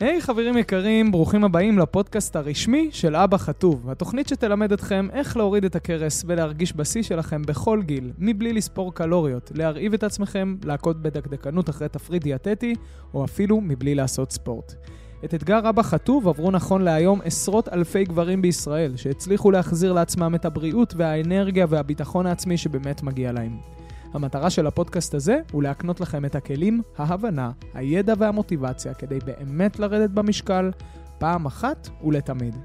היי hey, חברים יקרים, ברוכים הבאים לפודקאסט הרשמי של אבא חטוב, התוכנית שתלמד אתכם איך להוריד את הכרס ולהרגיש בשיא שלכם בכל גיל, מבלי לספור קלוריות, להרעיב את עצמכם, להכות בדקדקנות אחרי תפריט דיאטטי, או אפילו מבלי לעשות ספורט. את אתגר אבא חטוב עברו נכון להיום עשרות אלפי גברים בישראל, שהצליחו להחזיר לעצמם את הבריאות והאנרגיה והביטחון העצמי שבאמת מגיע להם. המטרה של הפודקאסט הזה הוא להקנות לכם את הכלים, ההבנה, הידע והמוטיבציה כדי באמת לרדת במשקל פעם אחת ולתמיד.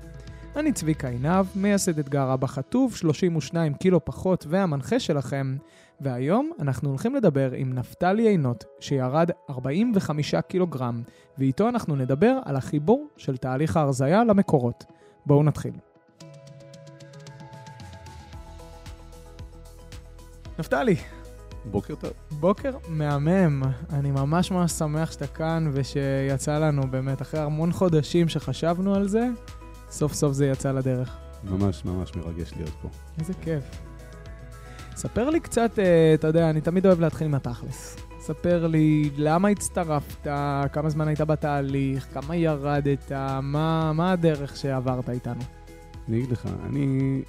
אני צביקה עינב, מייסד אתגר אבא חטוב, 32 קילו פחות והמנחה שלכם, והיום אנחנו הולכים לדבר עם נפתלי עינות, שירד 45 קילוגרם, ואיתו אנחנו נדבר על החיבור של תהליך ההרזייה למקורות. בואו נתחיל. נפתלי, בוקר טוב. בוקר מהמם. אני ממש ממש שמח שאתה כאן ושיצא לנו באמת, אחרי המון חודשים שחשבנו על זה, סוף סוף זה יצא לדרך. ממש ממש מרגש להיות פה. איזה כיף. ספר לי קצת, אה, אתה יודע, אני תמיד אוהב להתחיל מהתכלס. ספר לי למה הצטרפת, כמה זמן היית בתהליך, כמה ירדת, מה, מה הדרך שעברת איתנו. אני אגיד לך, אני,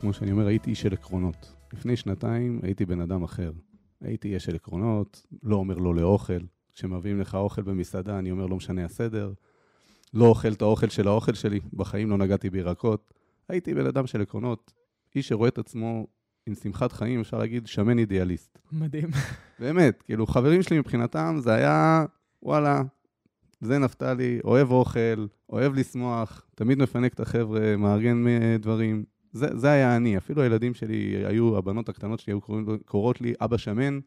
כמו שאני אומר, הייתי איש של עקרונות. לפני שנתיים הייתי בן אדם אחר. הייתי איש של עקרונות, לא אומר לא לאוכל. כשמביאים לך אוכל במסעדה, אני אומר לא משנה הסדר. לא אוכל את האוכל של האוכל שלי, בחיים לא נגעתי בירקות. הייתי בן אדם של עקרונות, איש שרואה את עצמו עם שמחת חיים, אפשר להגיד, שמן אידיאליסט. מדהים. באמת, כאילו, חברים שלי מבחינתם, זה היה, וואלה, זה נפתלי, אוהב אוכל, אוהב לשמוח, תמיד מפנק את החבר'ה, מארגן דברים. זה, זה היה אני, אפילו הילדים שלי היו, הבנות הקטנות שלי היו קוראות לי אבא שמן,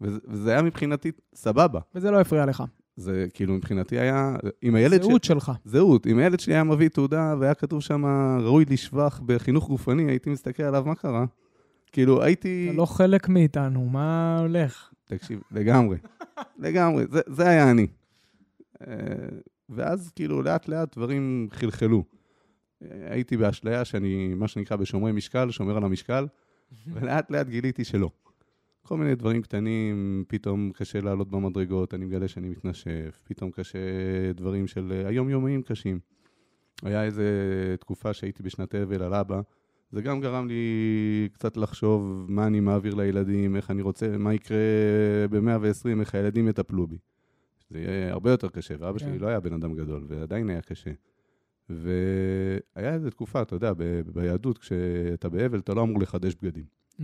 וזה, וזה היה מבחינתי סבבה. וזה לא הפריע לך. זה כאילו מבחינתי היה, אם הילד... זהות ש... שלך. זהות. אם הילד שלי היה מביא תעודה והיה כתוב שם ראוי לשבח בחינוך גופני, הייתי מסתכל עליו, מה קרה? כאילו, הייתי... אתה לא חלק מאיתנו, מה הולך? תקשיב, לגמרי. לגמרי, זה, זה היה אני. אה, ואז כאילו, לאט-לאט דברים חלחלו. הייתי באשליה שאני, מה שנקרא, בשומרי משקל, שומר על המשקל, ולאט לאט גיליתי שלא. כל מיני דברים קטנים, פתאום קשה לעלות במדרגות, אני מגלה שאני מתנשף, פתאום קשה דברים של היום-יומיים קשים. היה איזה תקופה שהייתי בשנת אבל על אבא, זה גם גרם לי קצת לחשוב מה אני מעביר לילדים, איך אני רוצה, מה יקרה ב-120, איך הילדים יטפלו בי. זה יהיה הרבה יותר קשה, ואבא שלי כן. לא היה בן אדם גדול, ועדיין היה קשה. והיה איזו תקופה, אתה יודע, ב- ביהדות, כשאתה באבל, אתה לא אמור לחדש בגדים. Mm.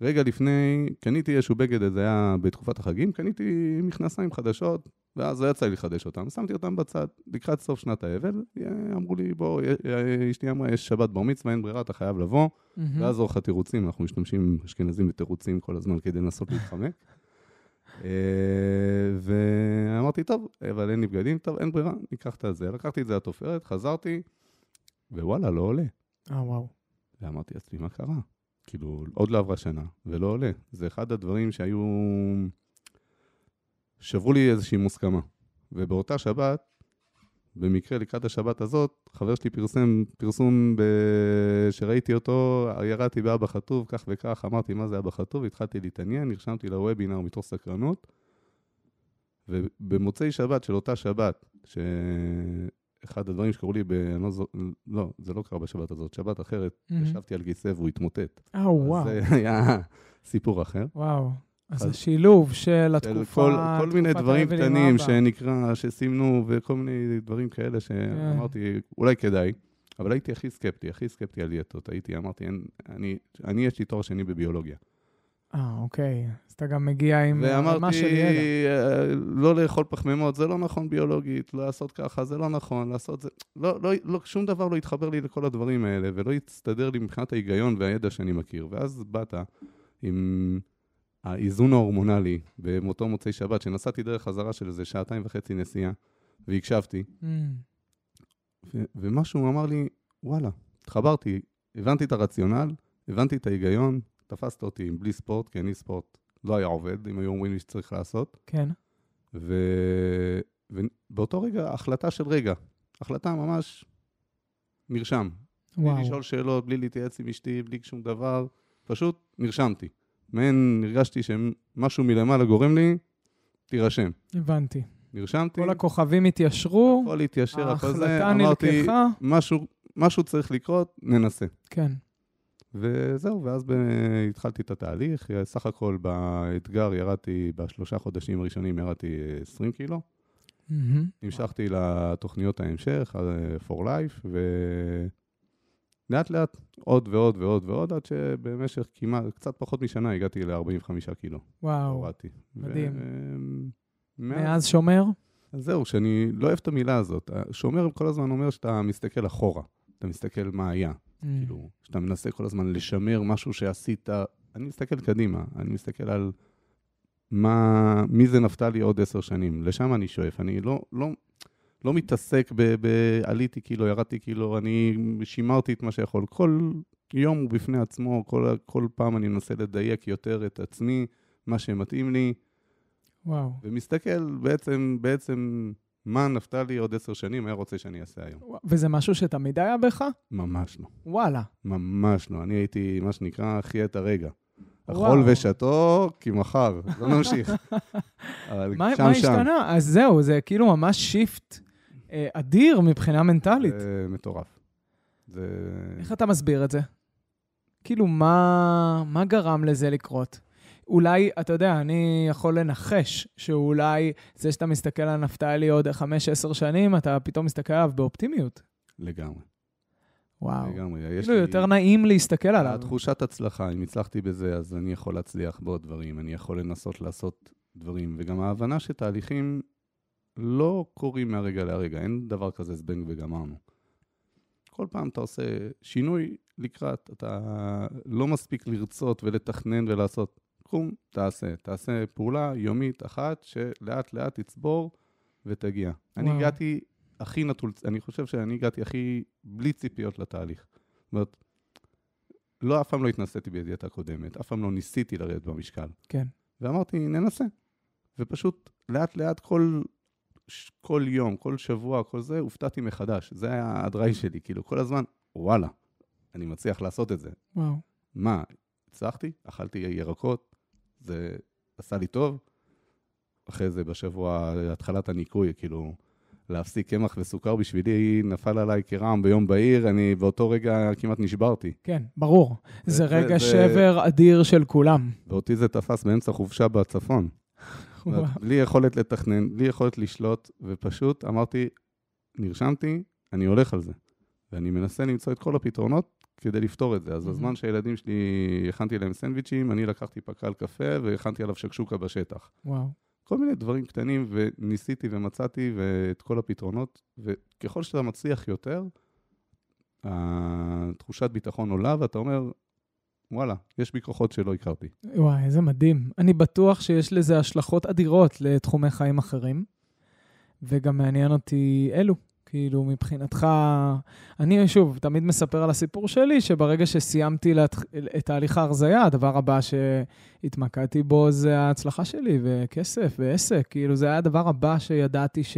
רגע לפני, קניתי איזשהו בגד, זה היה בתקופת החגים, קניתי מכנסיים חדשות, ואז לא יצא לי לחדש אותם, שמתי אותם בצד. לקראת סוף שנת האבל, אמרו לי, בוא, אשתי אמרה, יש שבת בר מצווה, אין ברירה, אתה חייב לבוא, mm-hmm. ואז אורך התירוצים, אנחנו משתמשים אשכנזים בתירוצים כל הזמן כדי לנסות להתחמק. אה, ואמרתי, טוב, אבל אין לי בגדים, טוב, אין ברירה, ניקח את הזה. לקחתי את זה לתופרת, חזרתי, ווואלה, לא עולה. אה, וואו. ואמרתי לעצמי, מה קרה? כאילו, עוד לא עברה שנה, ולא עולה. זה אחד הדברים שהיו... שברו לי איזושהי מוסכמה. ובאותה שבת, במקרה לקראת השבת הזאת, חבר שלי פרסם פרסום ב... שראיתי אותו, ירדתי באבא חטוב, כך וכך, אמרתי מה זה אבא חטוב, התחלתי להתעניין, נרשמתי לוובינר מתוך סקרנות, ובמוצאי שבת של אותה שבת, שאחד הדברים שקרו לי, ב... לא, לא, זה לא קרה בשבת הזאת, שבת אחרת, mm-hmm. ישבתי על גיסא והוא התמוטט. אה, oh, וואו. זה היה סיפור אחר. וואו. אז השילוב של התקופה, כל, כל מיני דברים קטנים שנקרא, שסימנו, וכל מיני דברים כאלה שאמרתי, כן. אולי כדאי, אבל הייתי הכי סקפטי, הכי סקפטי על דיאטות. הייתי, אמרתי, אין, אני, אני, יש לי תואר שני בביולוגיה. אה, אוקיי. אז אתה גם מגיע עם רמה של ידע. ואמרתי, לא לאכול פחמימות, זה לא נכון ביולוגית, לא לעשות ככה, זה לא נכון, לעשות זה... לא, לא, לא, שום דבר לא התחבר לי לכל הדברים האלה, ולא הצטדר לי מבחינת ההיגיון והידע שאני מכיר. ואז באת עם... האיזון ההורמונלי באותו מוצאי שבת, שנסעתי דרך חזרה של איזה שעתיים וחצי נסיעה, והקשבתי, mm. ו- ומשהו אמר לי, וואלה, התחברתי, הבנתי את הרציונל, הבנתי את ההיגיון, תפסת אותי בלי ספורט, כי אני ספורט לא היה עובד, אם היו אומרים לי שצריך לעשות. כן. ו- ובאותו רגע, החלטה של רגע, החלטה ממש נרשם. וואו. בלי לשאול שאלות, בלי להתייעץ עם אשתי, בלי שום דבר, פשוט נרשמתי. מעין, הרגשתי שמשהו מלמעלה גורם לי, תירשם. הבנתי. נרשמתי, כל הכוכבים התיישרו, הכל התיישר, הכל זה, אמרתי, נלקחה. משהו, משהו צריך לקרות, ננסה. כן. וזהו, ואז ב... התחלתי את התהליך. סך הכל באתגר ירדתי, בשלושה חודשים הראשונים ירדתי 20 קילו. מהמם. המשכתי לתוכניות ההמשך, אה, for life, ולאט לאט עוד ועוד ועוד ועוד, עד שבמשך כמעט, קצת פחות משנה הגעתי ל-45 קילו. וואו. הורדתי. מדהים. ו- מאז, שומר? אז זהו, שאני לא אוהב את המילה הזאת. שומר כל הזמן אומר שאתה מסתכל אחורה, אתה מסתכל מה היה. כאילו, שאתה מנסה כל הזמן לשמר משהו שעשית, אני מסתכל קדימה, אני מסתכל על מה, מי זה נפתלי עוד עשר שנים, לשם אני שואף, אני לא, לא, לא מתעסק ב, ב... עליתי קילו, ירדתי קילו, אני שימרתי את מה שיכול. כל יום הוא בפני עצמו, כל, כל פעם אני מנסה לדייק יותר את עצמי, מה שמתאים לי, וואו. ומסתכל בעצם, בעצם מה נפתלי עוד עשר שנים היה רוצה שאני אעשה היום. וזה משהו שתמיד היה בך? ממש לא. וואלה. ממש לא. אני הייתי, מה שנקרא, חי את הרגע. אכול ושתו, כי מחר. לא נמשיך. אבל מה שם, מה שם. השתנה? אז זהו, זה כאילו ממש שיפט אדיר מבחינה מנטלית. זה מטורף. זה... איך אתה מסביר את זה? כאילו, מה, מה גרם לזה לקרות? אולי, אתה יודע, אני יכול לנחש שאולי זה שאתה מסתכל על נפתלי עוד 5-10 שנים, אתה פתאום מסתכל עליו באופטימיות. לגמרי. וואו. לגמרי. יש כאילו, לי- יותר נעים להסתכל עליו. התחושת הצלחה, אם הצלחתי בזה, אז אני יכול להצליח בעוד דברים, אני יכול לנסות לעשות דברים, וגם ההבנה שתהליכים לא קורים מהרגע להרגע, אין דבר כזה זבנג וגמרנו. כל פעם אתה עושה שינוי לקראת, אתה לא מספיק לרצות ולתכנן ולעשות. קום, תעשה. תעשה פעולה יומית אחת שלאט לאט תצבור ותגיע. אני וואו. הגעתי הכי נטול, אני חושב שאני הגעתי הכי בלי ציפיות לתהליך. זאת אומרת, לא, אף פעם לא התנסיתי בדיאטה קודמת, אף פעם לא ניסיתי לרדת במשקל. כן. ואמרתי, ננסה. ופשוט לאט לאט כל, כל יום, כל שבוע, כל זה, הופתעתי מחדש. זה היה הדרייב שלי, כאילו, כל הזמן, וואלה, אני מצליח לעשות את זה. וואו. מה, הצלחתי? אכלתי ירקות, זה עשה לי טוב. אחרי זה, בשבוע, התחלת הניקוי, כאילו, להפסיק קמח וסוכר בשבילי נפל עליי כרעם ביום בהיר, אני באותו רגע כמעט נשברתי. כן, ברור. זה זה- רגע זה- שבר אדיר של כולם. ואותי זה תפס באמצע חופשה בצפון. בלי יכולת לתכנן, בלי יכולת לשלוט, ופשוט אמרתי, נרשמתי, אני הולך על זה. ואני מנסה למצוא את כל הפתרונות כדי לפתור את זה. אז. בזמן שהילדים שלי, הכנתי להם סנדוויצ'ים, אני לקחתי פקל קפה והכנתי עליו שקשוקה בשטח. וואו. כל מיני דברים קטנים, וניסיתי ומצאתי ואת כל הפתרונות, וככל שאתה מצליח יותר, התחושת ביטחון עולה, ואתה אומר, וואלה, יש בי כוחות שלא הכרתי. וואי, איזה מדהים. אני בטוח שיש לזה השלכות אדירות לתחומי חיים אחרים, וגם מעניין אותי אלו. כאילו, מבחינתך, אני שוב, תמיד מספר על הסיפור שלי, שברגע שסיימתי להת... את תהליך ההרזייה, הדבר הבא שהתמקדתי בו זה ההצלחה שלי, וכסף, ועסק. כאילו, זה היה הדבר הבא שידעתי ש...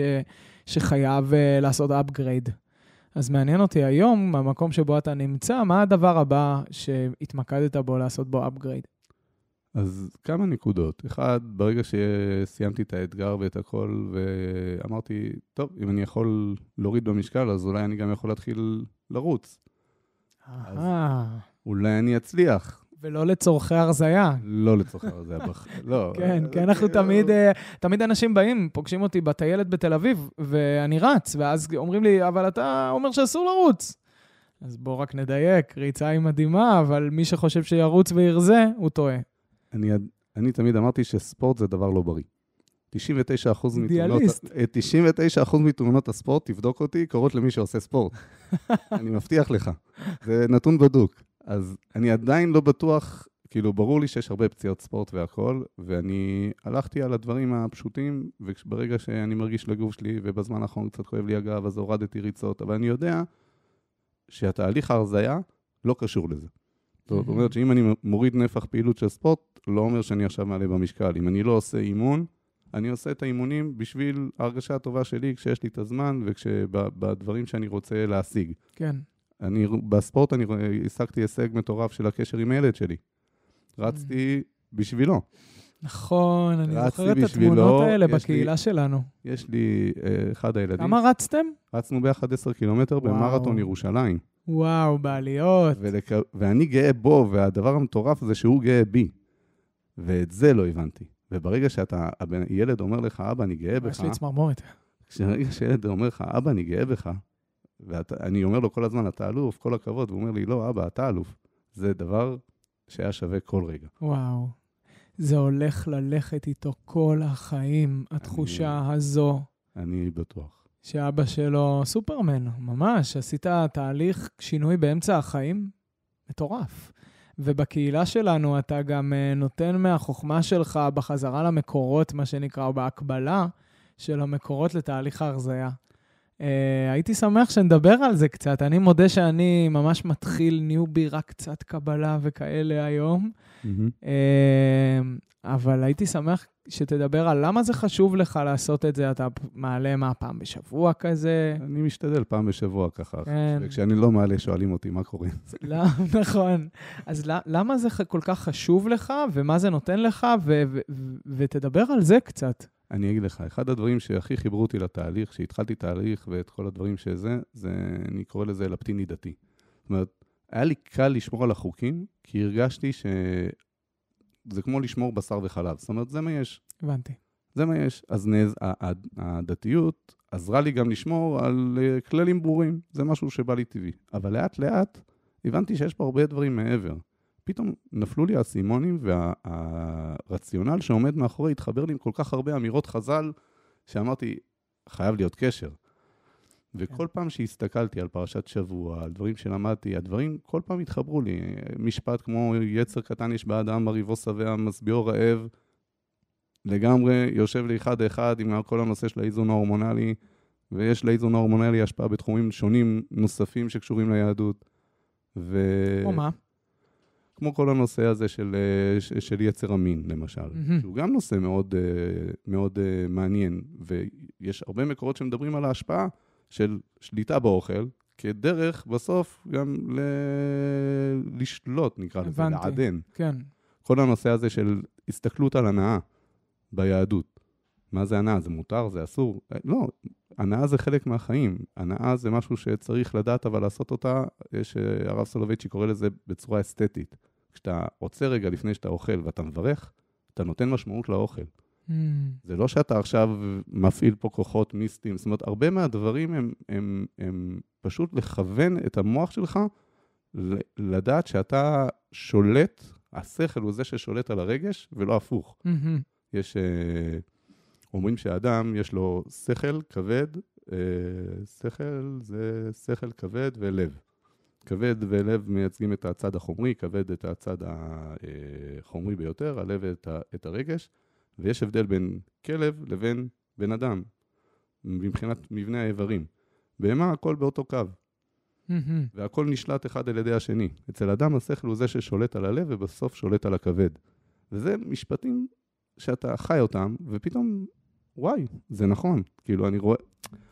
שחייב uh, לעשות upgrade. אז מעניין אותי היום, במקום שבו אתה נמצא, מה הדבר הבא שהתמקדת בו לעשות בו upgrade? אז כמה נקודות. אחד, ברגע שסיימתי את האתגר ואת הכל, ואמרתי, טוב, אם אני יכול להוריד במשקל, אז אולי אני גם יכול להתחיל לרוץ. אה, אולי אני אצליח. ולא לצורכי הרזייה. לא זה, הבח... לא. כן, כי אנחנו תמיד, אה, תמיד אנשים באים, פוגשים אותי בטיילת בתל אביב, ואני רץ, ואז אומרים לי, אבל אתה אומר שאסור לרוץ. אז בואו רק נדייק, ריצה היא מדהימה, אבל מי שחושב שירוץ וירזה, הוא טועה. אני, אני תמיד אמרתי שספורט זה דבר לא בריא. 99% מתאונות, אידיאליסט. אה, 99% מתאונות הספורט, תבדוק אותי, קורות למי שעושה ספורט. אני מבטיח לך. זה נתון בדוק. אז אני עדיין לא בטוח, כאילו, ברור לי שיש הרבה פציעות ספורט והכול, ואני הלכתי על הדברים הפשוטים, וברגע שאני מרגיש לגוף שלי, ובזמן האחרון קצת כואב לי הגב, אז הורדתי ריצות, אבל אני יודע שהתהליך ההרזייה לא קשור לזה. זאת אומרת שאם אני מוריד נפח פעילות של ספורט, לא אומר שאני עכשיו מעלה במשקל. אם אני לא עושה אימון, אני עושה את האימונים בשביל ההרגשה הטובה שלי כשיש לי את הזמן ובדברים שאני רוצה להשיג. כן. אני, בספורט אני השגתי הישג מטורף של הקשר עם הילד שלי. רצתי בשבילו. נכון, אני זוכר את התמונות האלה יש לי- בקהילה שלנו. יש לי אה, אחד הילדים, כמה רצתם? רצנו ביחד 10 קילומטר וואו. במרתון ירושלים. וואו, בעליות. ולק... ואני גאה בו, והדבר המטורף זה שהוא גאה בי. ואת זה לא הבנתי. וברגע שאתה, ילד אומר לך, אבא, אני גאה בך, יש לי צמרמורת. כשרגע שילד אומר לך, אבא, אני גאה בך, ואני אומר לו כל הזמן, אתה אלוף, כל הכבוד, והוא אומר לי, לא, אבא, אתה אלוף. זה דבר שהיה שווה כל רגע. וואו. זה הולך ללכת איתו כל החיים, התחושה הזו אני בטוח. שאבא שלו סופרמן, ממש. עשית תהליך שינוי באמצע החיים מטורף. ובקהילה שלנו אתה גם אה, נותן מהחוכמה שלך בחזרה למקורות, מה שנקרא, או בהקבלה של המקורות לתהליך ההרזייה. Uh, הייתי שמח שנדבר על זה קצת. אני מודה שאני ממש מתחיל ניובי, רק קצת קבלה וכאלה היום. אה, אבל הייתי שמח שתדבר על למה זה חשוב לך לעשות את זה. אתה מעלה מה, פעם בשבוע כזה? אני משתדל פעם בשבוע ככה. כן. וכשאני לא מעלה, שואלים אותי מה קורה. לא, נכון. אז למה זה כל כך חשוב לך, ומה זה נותן לך, ו- ו- ו- ותדבר על זה קצת. אני אגיד לך, אחד הדברים שהכי חיברו אותי לתהליך, שהתחלתי תהליך ואת כל הדברים שזה, זה, אני קורא לזה לפטיני דתי. זאת אומרת, היה לי קל לשמור על החוקים, כי הרגשתי שזה כמו לשמור בשר וחלב. זאת אומרת, זה מה יש. הבנתי. זה מה יש. אז נז... הדתיות עזרה לי גם לשמור על אה, כללים ברורים. זה משהו שבא לי טבעי. אבל לאט לאט הבנתי שיש פה הרבה דברים מעבר. פתאום נפלו לי האסימונים והרציונל שעומד מאחורי התחבר לי עם כל כך הרבה אמירות חז"ל, שאמרתי, חייב להיות קשר. וכל פעם שהסתכלתי על פרשת שבוע, על דברים שלמדתי, הדברים כל פעם התחברו לי. משפט כמו יצר קטן יש באדם, מרהיבו שבע, משביעו רעב, לגמרי יושב לי אחד אחד עם כל הנושא של האיזון ההורמונלי, ויש לאיזון ההורמונלי השפעה בתחומים שונים נוספים שקשורים ליהדות. ו... כמו מה? כמו כל הנושא הזה של, אה, של יצר המין, למשל, מהמם. שהוא גם נושא מאוד, אה, מאוד אה, מעניין, ויש הרבה מקורות שמדברים על ההשפעה של שליטה באוכל, כדרך בסוף גם ל... לשלוט, נקרא לזה, הבנתי. לעדן. כן. כל הנושא הזה של הסתכלות על הנאה ביהדות. מה זה הנאה? זה מותר? זה אסור? לא, הנאה זה חלק מהחיים. הנאה זה משהו שצריך לדעת, אבל לעשות אותה, יש, אה, הרב סולובייצ'י קורא לזה בצורה אסתטית. כשאתה עוצר רגע לפני שאתה אוכל ואתה מברך, אתה נותן משמעות לאוכל. Mm, זה לא שאתה עכשיו מפעיל פה כוחות מיסטיים, זאת אומרת, הרבה מהדברים הם, הם, הם פשוט לכוון את המוח שלך לדעת שאתה שולט, השכל הוא זה ששולט על הרגש, ולא הפוך. מהמם. יש, אה, אומרים שהאדם, יש לו שכל, כבד, אה, שכל זה שכל, כבד ולב. כבד ולב מייצגים את הצד החומרי, כבד את הצד החומרי ביותר, הלב את, ה- את הרגש, ויש הבדל בין כלב לבין בן אדם, מבחינת מבנה האיברים. בהמה הכל באותו קו. והכל נשלט אחד על ידי השני. אצל אדם השכל הוא זה ששולט על הלב ובסוף שולט על הכבד. וזה משפטים שאתה חי אותם, ופתאום, וואי, זה נכון. כאילו, אני רואה...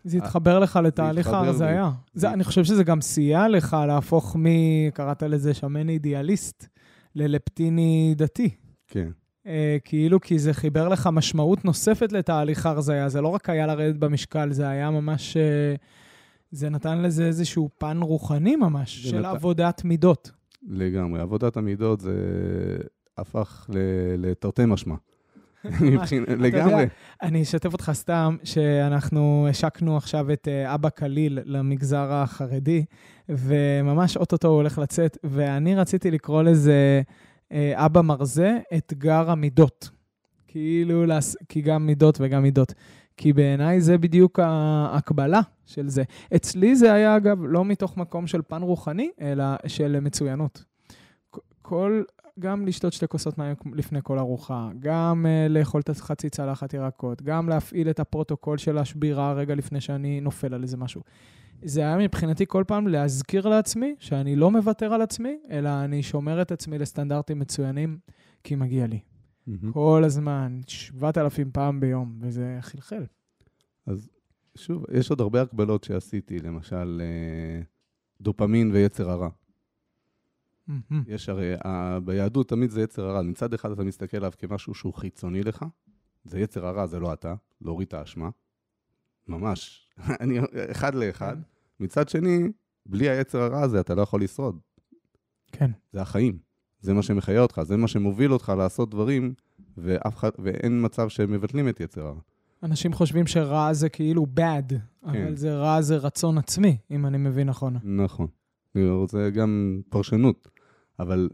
זה התחבר לך לתהליך. ההרזייה. זה, אני חושב שזה גם סייע לך להפוך מ... קראת לזה שמן אידיאליסט, ללפטיני דתי. כן. אה, כאילו, כי זה חיבר לך משמעות נוספת לתהליך ההרזייה. זה לא רק היה לרדת במשקל, זה היה ממש... אה, זה נתן לזה איזשהו פן רוחני ממש, של נת- עבודת מידות. לגמרי. עבודת המידות זה הפך לתרתי משמע. לגמרי. אני אשתף אותך סתם, שאנחנו השקנו עכשיו את אה, אבא קליל למגזר החרדי, וממש אוטוטו הוא הולך לצאת, ואני רציתי לקרוא לזה אה, אבא מרזה, אתגר המידות. כאילו, כי גם מידות וגם מידות. כי בעיניי זה בדיוק ההקבלה של זה. אצלי זה היה, אגב, לא מתוך מקום של פן רוחני, אלא של מצוינות. כל, גם לשתות שתי כוסות מים לפני כל ארוחה, גם uh, לאכול את חצי צלחת ירקות, גם להפעיל את הפרוטוקול של השבירה רגע לפני שאני נופל על איזה משהו. זה היה מבחינתי כל פעם להזכיר לעצמי שאני לא מוותר על עצמי, אלא אני שומר את עצמי לסטנדרטים מצוינים, כי מגיע לי. מהמם. כל הזמן, 7,000 פעם ביום, וזה חלחל. אז שוב, יש עוד הרבה הקבלות שעשיתי, למשל, אה, דופמין ויצר הרע. מהמם. יש הרי, ביהדות תמיד זה יצר הרע. מצד אחד אתה מסתכל עליו כמשהו שהוא חיצוני לך, זה יצר הרע, זה לא אתה, להוריד את האשמה. ממש. אני, אחד לאחד. מצד שני, בלי היצר הרע הזה אתה לא יכול לשרוד. כן. זה החיים. זה מה שמחיה אותך, זה מה שמוביל אותך לעשות דברים, ואף אחד, ואין מצב שהם מבטלים את יצר הרע. אנשים חושבים שרע זה כאילו bad, אבל זה רע זה רצון עצמי, אם אני מבין נכון. נכון. רוצה גם פרשנות, אבל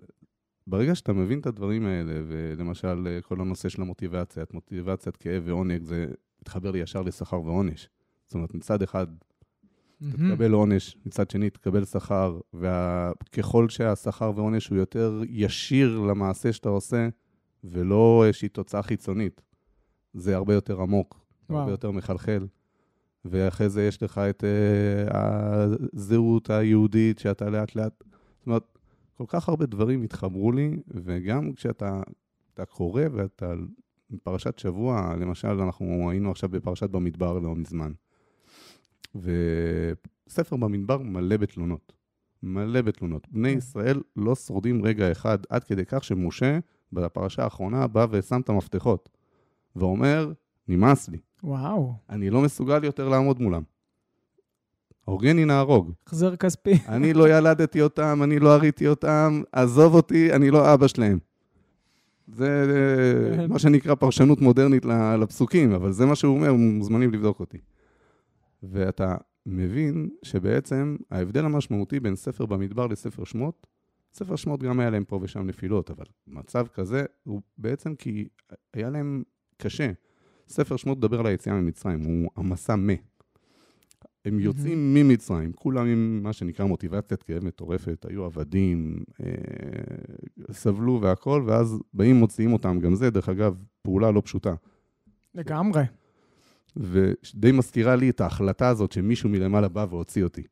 ברגע שאתה מבין את הדברים האלה, ולמשל אה, כל הנושא של המוטיבציה, את מוטיבציית כאב ועונג, זה מתחבר לי ישר לשכר ועונש. זאת אומרת, מצד אחד מהמם. תקבל עונש, מצד שני תקבל שכר, וככל שהשכר ועונש הוא יותר ישיר למעשה שאתה עושה, ולא איזושהי תוצאה חיצונית, זה הרבה יותר עמוק, וואו. הרבה יותר מחלחל. ואחרי זה יש לך את uh, הזהות היהודית שאתה לאט לאט, זאת אומרת, כל כך הרבה דברים התחברו לי, וגם כשאתה אתה קורא ואתה, פרשת שבוע, למשל, אנחנו היינו עכשיו בפרשת במדבר לא מזמן. וספר במדבר מלא בתלונות. מלא בתלונות. בני כן. ישראל לא שורדים רגע אחד, עד כדי כך שמשה, בפרשה האחרונה, בא ושם את המפתחות. ואומר, נמאס לי, וואו, אני לא מסוגל יותר לעמוד מולם. הורגני נהרוג. החזר כספי. אני לא ילדתי אותם, אני לא הריתי אותם, עזוב אותי, אני לא אבא שלהם. זה אה, מה שנקרא פרשנות מודרנית לפסוקים, אבל זה מה שהוא אומר, מוזמנים לבדוק אותי. ואתה מבין שבעצם ההבדל המשמעותי בין ספר במדבר לספר שמות, ספר שמות גם היה להם פה ושם נפילות, אבל מצב כזה הוא בעצם כי היה להם קשה. ספר שמות מדבר על היציאה ממצרים, הוא המסע מה. הם יוצאים ממצרים, כולם עם מה שנקרא מוטיבציית כאב מטורפת, היו עבדים, אה, סבלו והכול, ואז באים מוציאים אותם, גם זה, דרך אגב, פעולה לא פשוטה. לגמרי. ודי מזכירה לי את ההחלטה הזאת שמישהו מלמעלה בא והוציא אותי.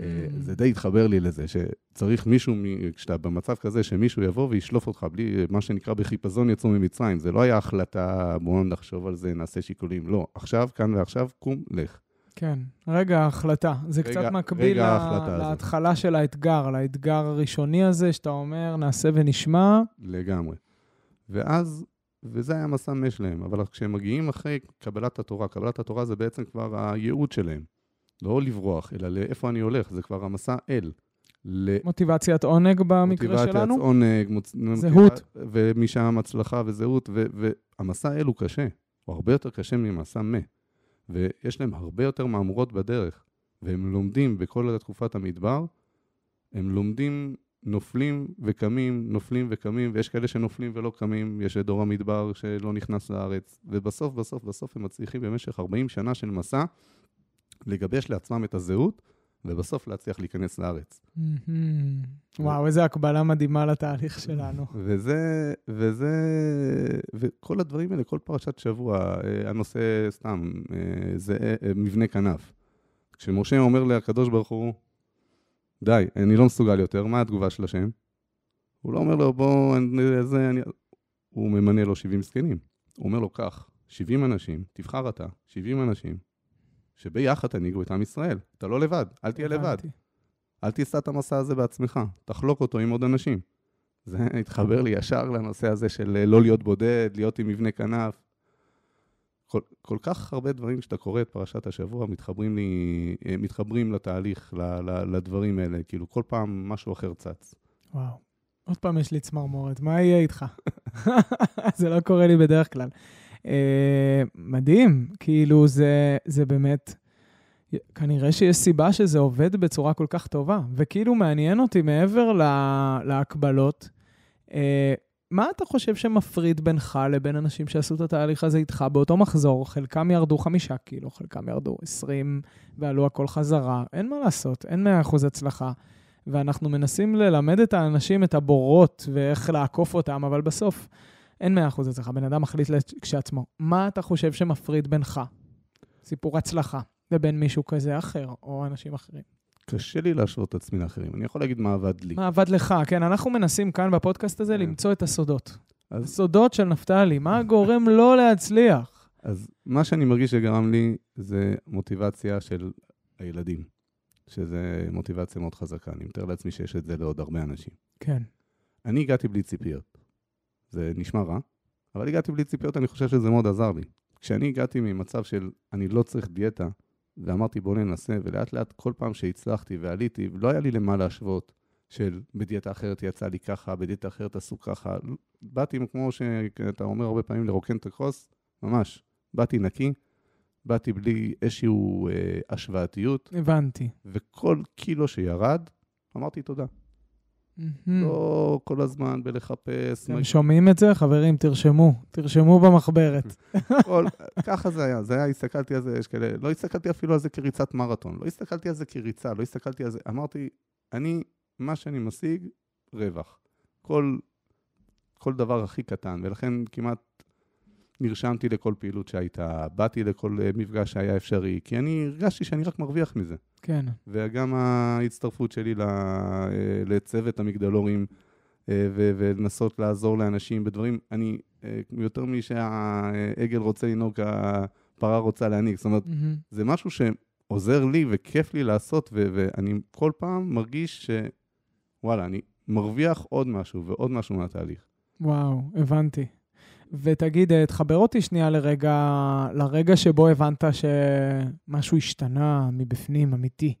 אה, Mm. זה די התחבר לי לזה, שצריך מישהו, כשאתה במצב כזה, שמישהו יבוא וישלוף אותך בלי, מה שנקרא בחיפזון יצאו ממצרים. זה לא היה החלטה, בואו נחשוב על זה, נעשה שיקולים. לא, עכשיו, כאן ועכשיו, קום, לך. כן. רגע ההחלטה. זה רגע- קצת מקביל רגע ל- ההחלטה הזאת. להתחלה של האתגר, לאתגר הראשוני הזה, שאתה אומר, נעשה ונשמע. לגמרי. ואז, וזה היה מסע מה שלהם, אבל כשהם מגיעים אחרי קבלת התורה, קבלת התורה זה בעצם כבר הייעוד שלהם. לא לברוח, אלא לאיפה אני הולך, זה כבר המסע אל. מוטיבציית עונג במקרה שלנו. למוטיבציית עונג, מוצ... זהות. ומשם הצלחה וזהות, ו- והמסע אל הוא קשה, הוא הרבה יותר קשה ממסע מה. ויש להם הרבה יותר מהמורות בדרך, והם לומדים בכל תקופת המדבר, הם לומדים, נופלים וקמים, נופלים וקמים, ויש כאלה שנופלים ולא קמים, יש את דור המדבר שלא נכנס לארץ, ובסוף, בסוף, בסוף הם מצליחים במשך 40 שנה של מסע לגבש לעצמם את הזהות, ובסוף להצליח להיכנס לארץ. וואו, איזה הקבלה מדהימה לתהליך שלנו. וזה, וזה, וכל הדברים האלה, כל פרשת שבוע, אה, הנושא סתם, אה, זה אה, מבנה כנף. כשמשה אומר לקדוש ברוך הוא, די, אני לא מסוגל יותר, מה התגובה של השם? הוא לא אומר לו, בוא, אני- זה, אני... הוא ממנה לו 70 זקנים. הוא אומר לו, קח, 70 אנשים, תבחר אתה, 70 אנשים, שביחד תנהיגו את עם ישראל. אתה לא לבד, אל תהיה לבד. אל תיסע את המסע הזה בעצמך, תחלוק אותו עם עוד אנשים. זה התחבר לי ישר לנושא הזה של אה, לא להיות בודד, להיות עם מבנה כנף. כל, כל כך הרבה דברים כשאתה קורא את פרשת השבוע מתחברים לי, אה, מתחברים לתהליך, ל, ל, לדברים האלה, כאילו כל פעם משהו אחר צץ. וואו. עוד פעם יש לי צמרמורת, מה יהיה איתך? זה לא קורה לי בדרך כלל. אה, מדהים, כאילו זה, זה באמת, כנראה שיש סיבה שזה עובד בצורה כל כך טובה, וכאילו מעניין אותי מעבר לה, להקבלות, אה, מה אתה חושב שמפריד בינך לבין אנשים שעשו את התהליך הזה איתך באותו מחזור? חלקם ירדו חמישה קילו, חלקם ירדו עשרים ועלו הכל חזרה. אין מה לעשות, אין מאה אחוז הצלחה. ואנחנו מנסים ללמד את האנשים את הבורות ואיך לעקוף אותם, אבל בסוף אין מאה אחוז הצלחה. בן אדם מחליט כשעצמו. מה אתה חושב שמפריד בינך, סיפור הצלחה, לבין מישהו כזה אחר, או אנשים אחרים? קשה לי להשוות את עצמי לאחרים, אני יכול להגיד מה עבד לי. מה עבד לך? כן, אנחנו מנסים כאן בפודקאסט הזה כן. למצוא את הסודות. אז, הסודות של נפתלי, מה גורם לו להצליח? אז מה שאני מרגיש שגרם לי זה מוטיבציה של הילדים. שזה מוטיבציה מאוד חזקה. אני מתאר לעצמי שיש את זה לעוד הרבה אנשים. כן. אני הגעתי בלי ציפיות. זה נשמע רע, אבל הגעתי בלי ציפיות, אני חושב שזה מאוד עזר לי. כשאני הגעתי ממצב של אני לא צריך דיאטה, ואמרתי בוא ננסה, ולאט לאט כל פעם שהצלחתי ועליתי, לא היה לי למה להשוות של בדיאטה אחרת יצא לי ככה, בדיאטה אחרת עשו ככה. באתי כמו שאתה אומר הרבה פעמים לרוקן את הכוס, ממש. באתי נקי, באתי בלי איזשהו אה, השוואתיות, הבנתי. וכל קילו שירד, אמרתי תודה. לא כל הזמן בלחפש. אתם שומעים את זה? חברים, תרשמו. תרשמו במחברת. כל, ככה זה היה, זה היה, הסתכלתי על זה, יש כאלה, לא הסתכלתי אפילו על זה כריצת מרתון, לא הסתכלתי על זה כריצה, לא הסתכלתי על זה, אמרתי, אני, מה שאני משיג, רווח. כל, כל דבר הכי קטן, ולכן כמעט נרשמתי לכל פעילות שהייתה, באתי לכל אה, מפגש שהיה אפשרי, כי אני הרגשתי שאני רק מרוויח מזה. כן. וגם ההצטרפות שלי אה, לצוות המגדלורים, אה, ולנסות לעזור לאנשים בדברים, אני, יותר משהעגל רוצה לנהוג, הפרה רוצה להנהיג. זאת אומרת, mm-hmm. זה משהו שעוזר לי וכיף לי לעשות, ואני כל פעם מרגיש שוואלה, אני מרוויח עוד משהו ועוד משהו מהתהליך. וואו, הבנתי. ותגיד, אה, תחבר אותי שנייה לרגע, לרגע שבו הבנת שמשהו השתנה מבפנים, אמיתי.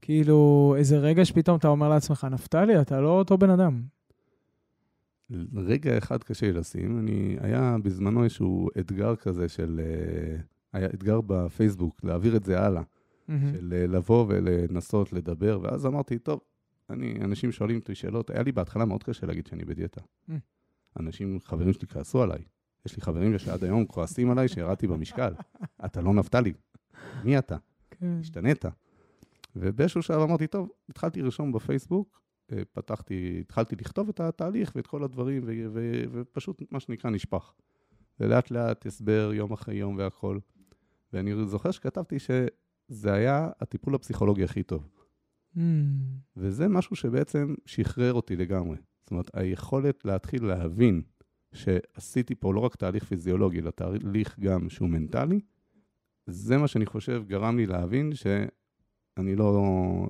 כאילו, איזה רגע שפתאום אתה אומר לעצמך, נפתלי, אתה לא אותו בן אדם. רגע אחד קשה לי לשים. אני, היה בזמנו איזשהו אתגר כזה של, אה, היה אתגר בפייסבוק, להעביר את זה הלאה. Mm-hmm. של אה, לבוא ולנסות לדבר, ואז אמרתי, טוב, אני, אנשים שואלים אותי שאלות, היה לי בהתחלה מאוד קשה להגיד שאני בדיאטה. Mm. אנשים, חברים שלי כעסו עליי. יש לי חברים שעד היום כועסים עליי שירדתי במשקל. אתה לא נפתלי, מי אתה? כן. השתנית. ובאיזשהו שלב אמרתי, טוב, התחלתי לרשום בפייסבוק, אה, פתחתי, התחלתי לכתוב את התהליך ואת כל הדברים, ו- ו- ופשוט, מה שנקרא, נשפך. ולאט לאט הסבר יום אחרי יום והכל. ואני זוכר שכתבתי שזה היה הטיפול הפסיכולוגי הכי טוב. Mm. וזה משהו שבעצם שחרר אותי לגמרי. זאת אומרת, היכולת להתחיל להבין שעשיתי פה לא רק תהליך פיזיולוגי, אלא תהליך גם שהוא מנטלי, זה מה שאני חושב גרם לי להבין שאני לא,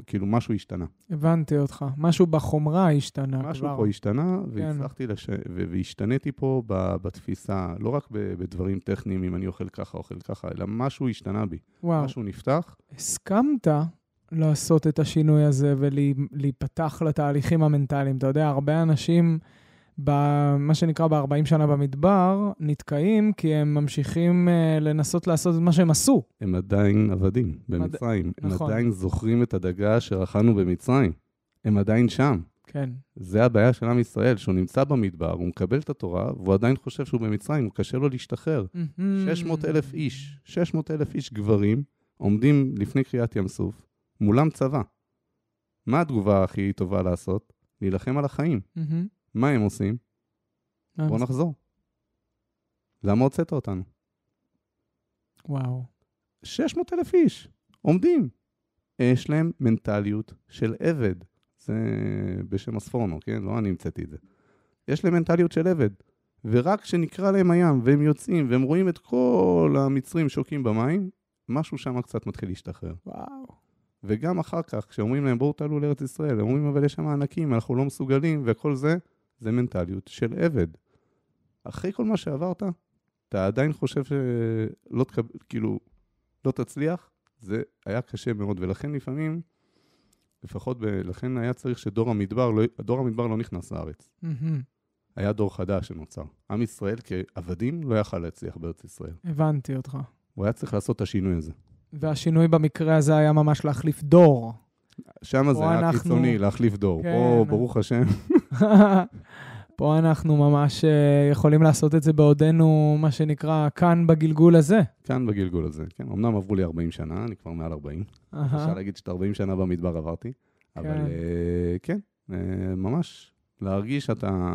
כאילו משהו השתנה. הבנתי אותך, משהו בחומרה השתנה משהו כבר. פה השתנה, כן. והצלחתי לש... והשתניתי פה בתפיסה, לא רק בדברים טכניים, אם אני אוכל ככה, אוכל ככה, אלא משהו השתנה בי. וואו. משהו נפתח. הסכמת לעשות את השינוי הזה ולהיפתח לתהליכים המנטליים. אתה יודע, הרבה אנשים, במה שנקרא ב-40 שנה במדבר, נתקעים כי הם ממשיכים uh, לנסות לעשות את מה שהם עשו. הם עדיין עבדים במצרים. מד... הם נכון. עדיין זוכרים את הדגה שרכנו במצרים. הם עדיין שם. כן. זה הבעיה של עם ישראל, שהוא נמצא במדבר, הוא מקבל את התורה, והוא עדיין חושב שהוא במצרים, הוא קשה לו להשתחרר. 600 אלף איש, 600 אלף איש גברים, עומדים לפני קריאת ים סוף, מולם צבא. מה התגובה הכי טובה לעשות? להילחם על החיים. Mm-hmm. מה הם עושים? בואו נחזור. למה הוצאת אותנו? וואו. 600 אלף איש עומדים. יש להם מנטליות של עבד. זה בשם הספורנו, כן? לא אני המצאתי את זה. יש להם מנטליות של עבד. ורק כשנקרא להם הים והם יוצאים והם רואים את כל המצרים שוקים במים, משהו שם קצת מתחיל להשתחרר. וואו. וגם אחר כך, כשאומרים להם בואו תעלו לארץ ישראל, הם אומרים אבל יש שם ענקים, אנחנו לא מסוגלים, וכל זה, זה מנטליות של עבד. אחרי כל מה שעברת, אתה עדיין חושב שלא תקב... כאילו, לא תצליח, זה היה קשה מאוד, ולכן לפעמים, לפחות, ב... לכן היה צריך שדור המדבר, לא... דור המדבר לא נכנס לארץ. Mm-hmm. היה דור חדש שנוצר. עם ישראל כעבדים לא יכל להצליח בארץ ישראל. הבנתי אותך. הוא היה צריך לעשות את השינוי הזה. והשינוי במקרה הזה היה ממש להחליף דור. שם זה היה אנחנו... קיצוני, להחליף דור. כן. פה, ברוך השם. פה אנחנו ממש אה, יכולים לעשות את זה בעודנו, מה שנקרא, כאן בגלגול הזה. כאן בגלגול הזה, כן. אמנם עברו לי 40 שנה, אני כבר מעל 40. אפשר להגיד שאת 40 שנה במדבר עברתי. כן. אבל uh, כן, uh, ממש, להרגיש שאתה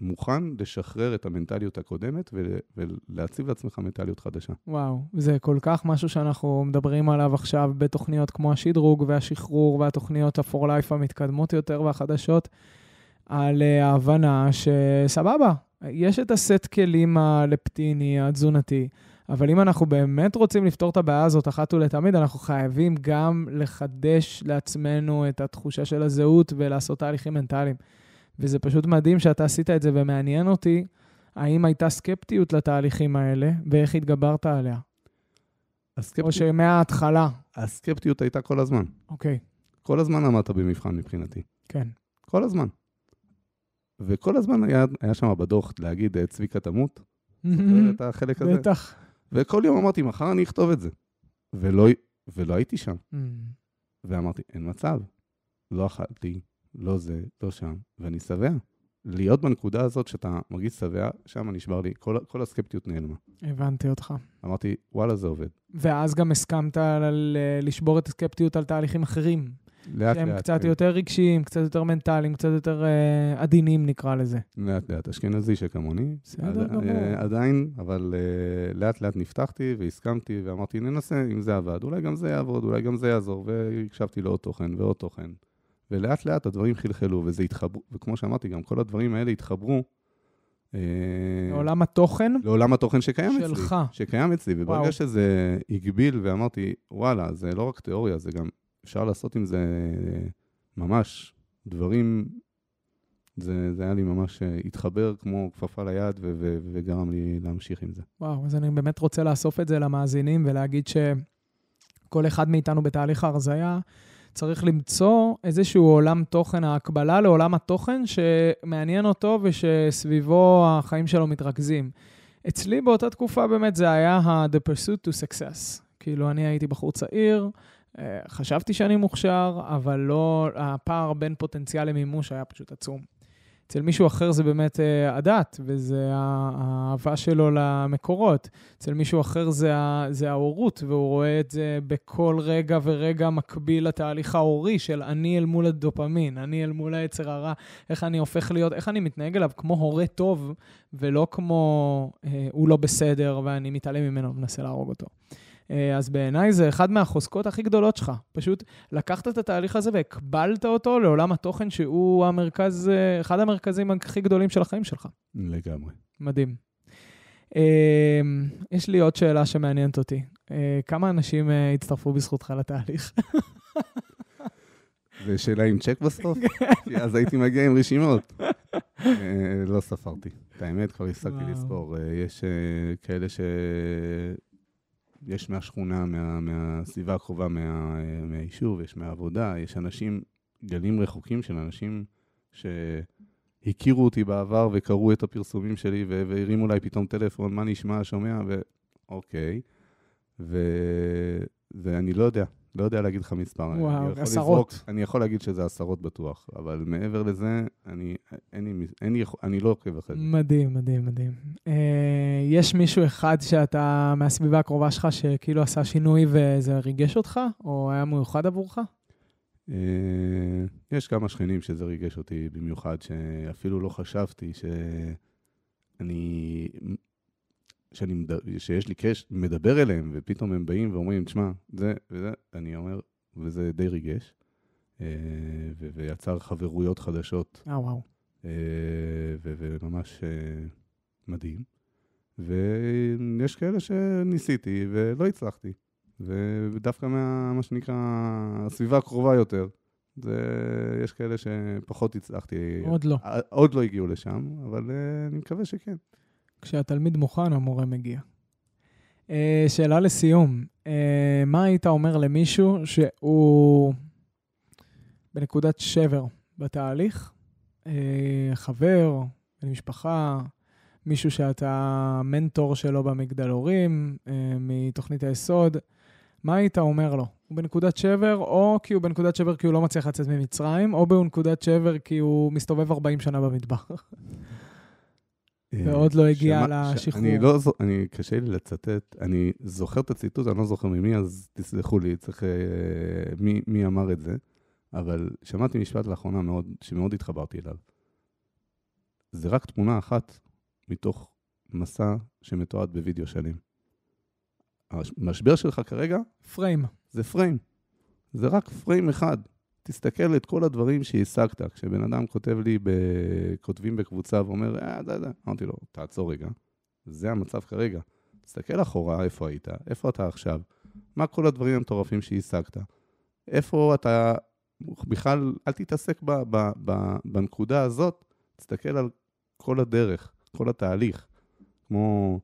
מוכן לשחרר את המנטליות הקודמת ולהציב לעצמך מנטליות חדשה. וואו, זה כל כך משהו שאנחנו מדברים עליו עכשיו בתוכניות כמו השדרוג והשחרור והתוכניות ה-for life המתקדמות יותר והחדשות, על אה, ההבנה שסבבה, יש את הסט כלים הלפטיני, התזונתי, אבל אם אנחנו באמת רוצים לפתור את הבעיה הזאת אחת ולתמיד, אנחנו חייבים גם לחדש לעצמנו את התחושה של הזהות ולעשות תהליכים מנטליים. וזה פשוט מדהים שאתה עשית את זה, ומעניין אותי האם הייתה סקפטיות לתהליכים האלה, ואיך התגברת עליה. הסקפטיות, או שמההתחלה. הסקפטיות הייתה כל הזמן. אוקיי, כל הזמן עמדת במבחן מבחינתי. כן. כל הזמן. וכל הזמן היה, היה שם בדוח להגיד, "אה, צביקה תמות, זוכר את החלק הזה? בטח. וכל יום אמרתי, מחר אני אכתוב את זה. ולא, ולא הייתי שם. ואמרתי, אין מצב. לא אכלתי, לא זה, לא שם, ואני שבע. להיות בנקודה הזאת שאתה מרגיש שבע, שם נשבר לי, כל, כל הסקפטיות נעלמה. הבנתי אותך. אמרתי, וואלה, זה עובד. ואז גם הסכמת על, לשבור את הסקפטיות על תהליכים אחרים. לאט שהם לאט. קצת כן. יותר רגשיים, קצת יותר מנטליים, קצת יותר אה, עדינים, נקרא לזה. לאט לאט, אשכנזי שכמוני. בסדר עד- גמור. אה, עדיין, אבל אה, לאט לאט נפתחתי והסכמתי ואמרתי, ננסה, אם זה עבד, אולי גם זה יעבוד, אולי גם זה יעזור, והקשבתי לעוד תוכן ועוד תוכן. ולאט לאט הדברים חלחלו, וזה התחברו, וכמו שאמרתי, גם כל הדברים האלה התחברו אה, עולם התוכן לעולם התוכן שקיים אצלי. שלך. שקיים אצלי, וברגע וואו. שזה הגביל ואמרתי, וואלה, זה לא רק תיאוריה, זה גם, אפשר לעשות עם זה ממש דברים, זה, זה היה לי ממש אה, התחבר כמו כפפה ליד ו- ו- וגרם לי להמשיך עם זה. וואו, אז אני באמת רוצה לאסוף את זה למאזינים ולהגיד שכל אחד מאיתנו בתהליך ההרזייה צריך למצוא איזשהו עולם תוכן, ההקבלה לעולם התוכן שמעניין אותו ושסביבו החיים שלו מתרכזים. אצלי באותה תקופה באמת זה היה ה-The Pursuit to Success. כאילו, אני הייתי בחור צעיר, אה, חשבתי שאני מוכשר, אבל לא, הפער בין פוטנציאל למימוש היה פשוט עצום. אצל מישהו אחר זה באמת אה, הדת, וזה האהבה שלו למקורות. אצל מישהו אחר זה, זה ההורות, והוא רואה את זה בכל רגע ורגע מקביל לתהליך ההורי של אני אל מול הדופמין, אני אל מול היצר הרע, איך אני הופך להיות, איך אני מתנהג אליו כמו הורה טוב, ולא כמו אה, הוא לא בסדר ואני מתעלם ממנו ומנסה להרוג אותו. אה, אז בעיניי זה אחד מהחוזקות הכי גדולות שלך. פשוט לקחת את התהליך הזה והקבלת אותו לעולם התוכן שהוא המרכז, אה, אחד המרכזים הכי גדולים של החיים שלך. לגמרי. מדהים. אה, יש לי עוד שאלה שמעניינת אותי. כמה אנשים הצטרפו בזכותך לתהליך? ושאלה עם צ'ק בסוף? כי אז הייתי מגיע עם רשימות. לא ספרתי. את האמת, כבר הפסקתי. לספור. יש כאלה ש... יש מהשכונה, מה, מהסביבה הקרובה, מה, מהיישוב, יש מהעבודה, יש אנשים, גלים רחוקים של אנשים שהכירו אותי בעבר וקראו את הפרסומים שלי והרימו אליי פתאום טלפון, מה נשמע, שומע, ואוקיי. ואני לא יודע, לא יודע להגיד לך מספר. אני וואו, יכול עשרות. לזרוק- אני יכול להגיד שזה עשרות בטוח, אבל מעבר לזה, אני, אין לי, אין לי, אני לא עוקב אחרי זה. מדהים, מדהים, מדהים. אה, יש מישהו אחד שאתה, מהסביבה הקרובה שלך, שכאילו עשה שינוי וזה ריגש אותך, או היה מיוחד עבורך? אה, יש כמה שכנים שזה ריגש אותי במיוחד, שאפילו לא חשבתי שאני... שאני. שיש לי קש, מדבר אליהם, ופתאום הם באים ואומרים, תשמע, זה וזה, אני אומר, וזה די ריגש, אה, ו- ויצר חברויות חדשות, אה, וואו. אה, ו- וממש אה, מדהים. ויש כאלה שניסיתי ולא הצלחתי, ודווקא מה, מה שנקרא, הסביבה הקרובה יותר. זה, יש כאלה שפחות הצלחתי, עוד לא. עוד לא הגיעו לשם, אבל אה, אני מקווה שכן. כשהתלמיד מוכן, המורה מגיע. אה, שאלה לסיום, אה, מה היית אומר למישהו שהוא בנקודת שבר בתהליך? אה, חבר, בן משפחה, מישהו שאתה מנטור שלו במגדלורים, אה, מתוכנית היסוד, מה היית אומר לו? הוא בנקודת שבר, או כי הוא בנקודת שבר כי הוא לא מצליח לצאת ממצרים, או בנקודת שבר כי הוא מסתובב 40 שנה במדבר. ועוד לא הגיע שמה- לשחרור. אני לא, זו- אני, קשה לי לצטט, אני זוכר את הציטוט, אני לא זוכר ממי, אז תסלחו לי, צריך, אה, מי, מי אמר את זה, אבל שמעתי משפט לאחרונה מאוד, שמאוד התחברתי אליו. זה רק תמונה אחת מתוך מסע שמתועד בווידאו שלם. המשבר שלך כרגע פריים. זה פריים. זה רק פריים אחד. תסתכל את כל הדברים שהשגת. כשבן אדם כותב לי, ב... כותבים בקבוצה ואומר, אה, זה, זה, אמרתי לו, תעצור רגע. זה המצב כרגע. תסתכל אחורה, איפה היית, איפה אתה עכשיו, מה כל הדברים המטורפים שהשגת, איפה אתה, בכלל, אל תתעסק ב, ב, ב, בנקודה הזאת, תסתכל על כל הדרך, כל התהליך. כמו,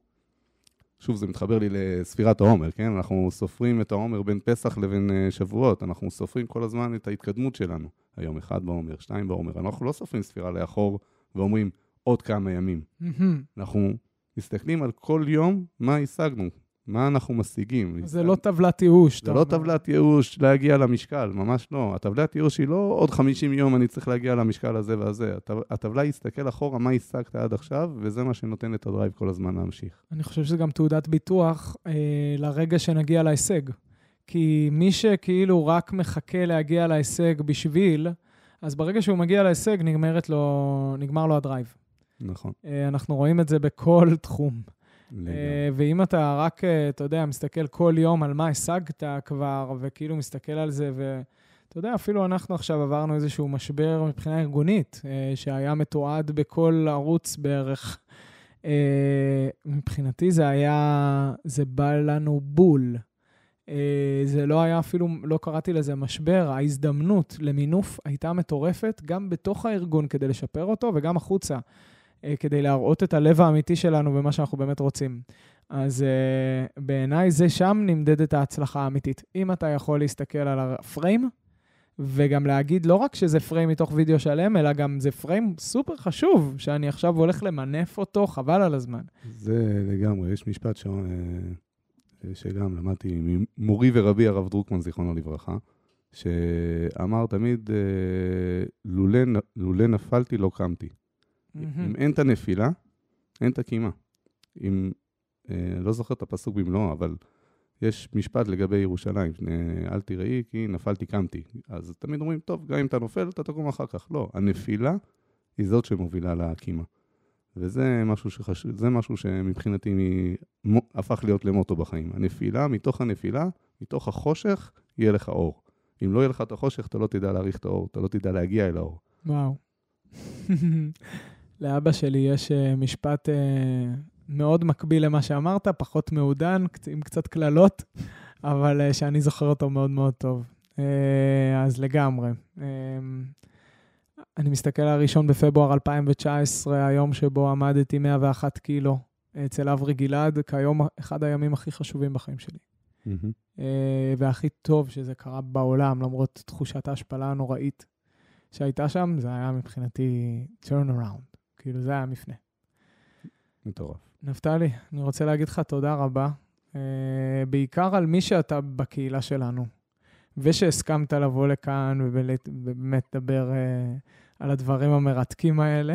שוב, זה מתחבר לי לספירת העומר, כן? אנחנו סופרים את העומר בין פסח לבין אה, שבועות, אנחנו סופרים כל הזמן את ההתקדמות שלנו. היום אחד בעומר, שתיים בעומר, אנחנו לא סופרים ספירה לאחור ואומרים עוד כמה ימים. אנחנו מסתכלים על כל יום מה השגנו, מה אנחנו משיגים. זה לא טבלת ייאוש. זה לא טבלת ייאוש להגיע למשקל, ממש לא. הטבלת ייאוש היא לא עוד 50 יום אני צריך להגיע למשקל הזה והזה. הטבלה היא להסתכל אחורה מה השגת עד עכשיו, וזה מה שנותן את ה drive כל הזמן להמשיך. אני חושב שזה גם תעודת ביטוח אה, לרגע שנגיע להישג. כי מי שכאילו רק מחכה להגיע להישג בשביל, אז ברגע שהוא מגיע להישג לו, נגמר לו ה drive. נכון. אה, אנחנו רואים את זה בכל תחום. אה, ואם אתה רק, אה, אתה יודע, מסתכל כל יום על מה השגת כבר, וכאילו מסתכל על זה, ואתה יודע, אפילו אנחנו עכשיו עברנו איזשהו משבר מבחינה ארגונית, שהיה מתועד בכל ערוץ בערך. מבחינתי זה היה, זה בא לנו בול. זה לא היה אפילו, לא קראתי לזה משבר, ההזדמנות למינוף הייתה מטורפת, גם בתוך הארגון כדי לשפר אותו וגם החוצה. אה, כדי להראות את הלב האמיתי שלנו ומה שאנחנו באמת רוצים. אז uh, בעיניי זה שם נמדדת ההצלחה האמיתית. אם אתה יכול להסתכל על הפריים, וגם להגיד לא רק שזה פריים מתוך וידאו שלם, אלא גם זה פריים סופר חשוב, שאני עכשיו הולך למנף אותו, חבל על הזמן. זה לגמרי, יש משפט ש... אה, שגם למדתי ממורי ורבי הרב דרוקמן, זיכרונו לברכה, שאמר תמיד, לולא נפלתי לא קמתי. אם אין את הנפילה, אין את הקימה. אם, אה, לא זוכר את הפסוק במלואו, אבל יש משפט לגבי ירושלים, אל תראי כי נפלתי קמתי. אז תמיד אומרים, טוב, גם אם אתה נופל, אתה תקום אחר כך. לא, הנפילה היא זאת שמובילה לקימה. וזה משהו, שחש... משהו שמבחינתי מ... הפך להיות למוטו בחיים. הנפילה, מתוך הנפילה, מתוך החושך, יהיה לך אור. אם לא יהיה לך את החושך, אתה לא תדע להעריך את האור, אתה לא תדע להגיע אל האור. וואו. לאבא שלי יש אה, משפט אה, מאוד מקביל למה שאמרת, פחות מעודן, עם קצת קללות, אבל אה, שאני זוכר אותו מאוד מאוד טוב. אז לגמרי. אני מסתכל על הראשון בפברואר 2019, היום שבו עמדתי 101 קילו אצל אברי גלעד, כיום אחד הימים הכי חשובים בחיים שלי. Mm-hmm. והכי טוב שזה קרה בעולם, למרות תחושת ההשפלה הנוראית שהייתה שם, זה היה מבחינתי turn around. כאילו, זה היה המפנה. מטורף. נפתלי, אני רוצה להגיד לך תודה רבה, uh, בעיקר על מי שאתה בקהילה שלנו, ושהסכמת לבוא לכאן ובאמת לדבר uh, על הדברים המרתקים האלה.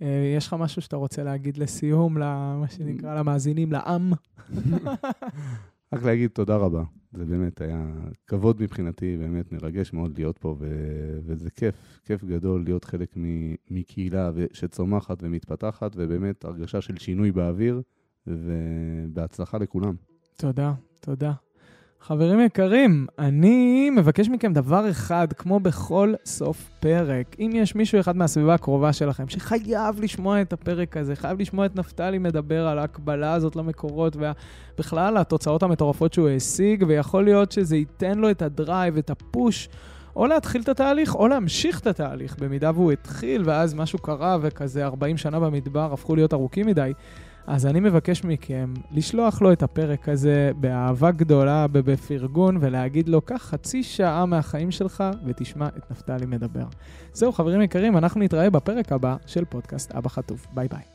Uh, יש לך משהו שאתה רוצה להגיד לסיום, למה שנקרא למאזינים, לעם? רק להגיד תודה רבה. זה באמת היה כבוד מבחינתי, באמת מרגש מאוד להיות פה, ו- וזה כיף, כיף גדול להיות חלק מ- מקהילה שצומחת ומתפתחת, ובאמת הרגשה של שינוי באוויר, ובהצלחה לכולם. תודה, תודה. חברים יקרים, אני מבקש מכם דבר אחד, כמו בכל סוף פרק. אם יש מישהו אחד מהסביבה הקרובה שלכם שחייב לשמוע את הפרק הזה, חייב לשמוע את נפתלי מדבר על ההקבלה הזאת למקורות ובכלל התוצאות המטורפות שהוא השיג, ויכול להיות שזה ייתן לו את הדרייב, את הפוש. או להתחיל את התהליך, או להמשיך את התהליך, במידה והוא התחיל ואז משהו קרה וכזה 40 שנה במדבר הפכו להיות ארוכים מדי. אז אני מבקש מכם לשלוח לו את הפרק הזה באהבה גדולה, בפרגון, ולהגיד לו, קח חצי שעה מהחיים שלך ותשמע את נפתלי מדבר. זהו, חברים יקרים, אנחנו נתראה בפרק הבא של פודקאסט אבא חטוף. ביי ביי.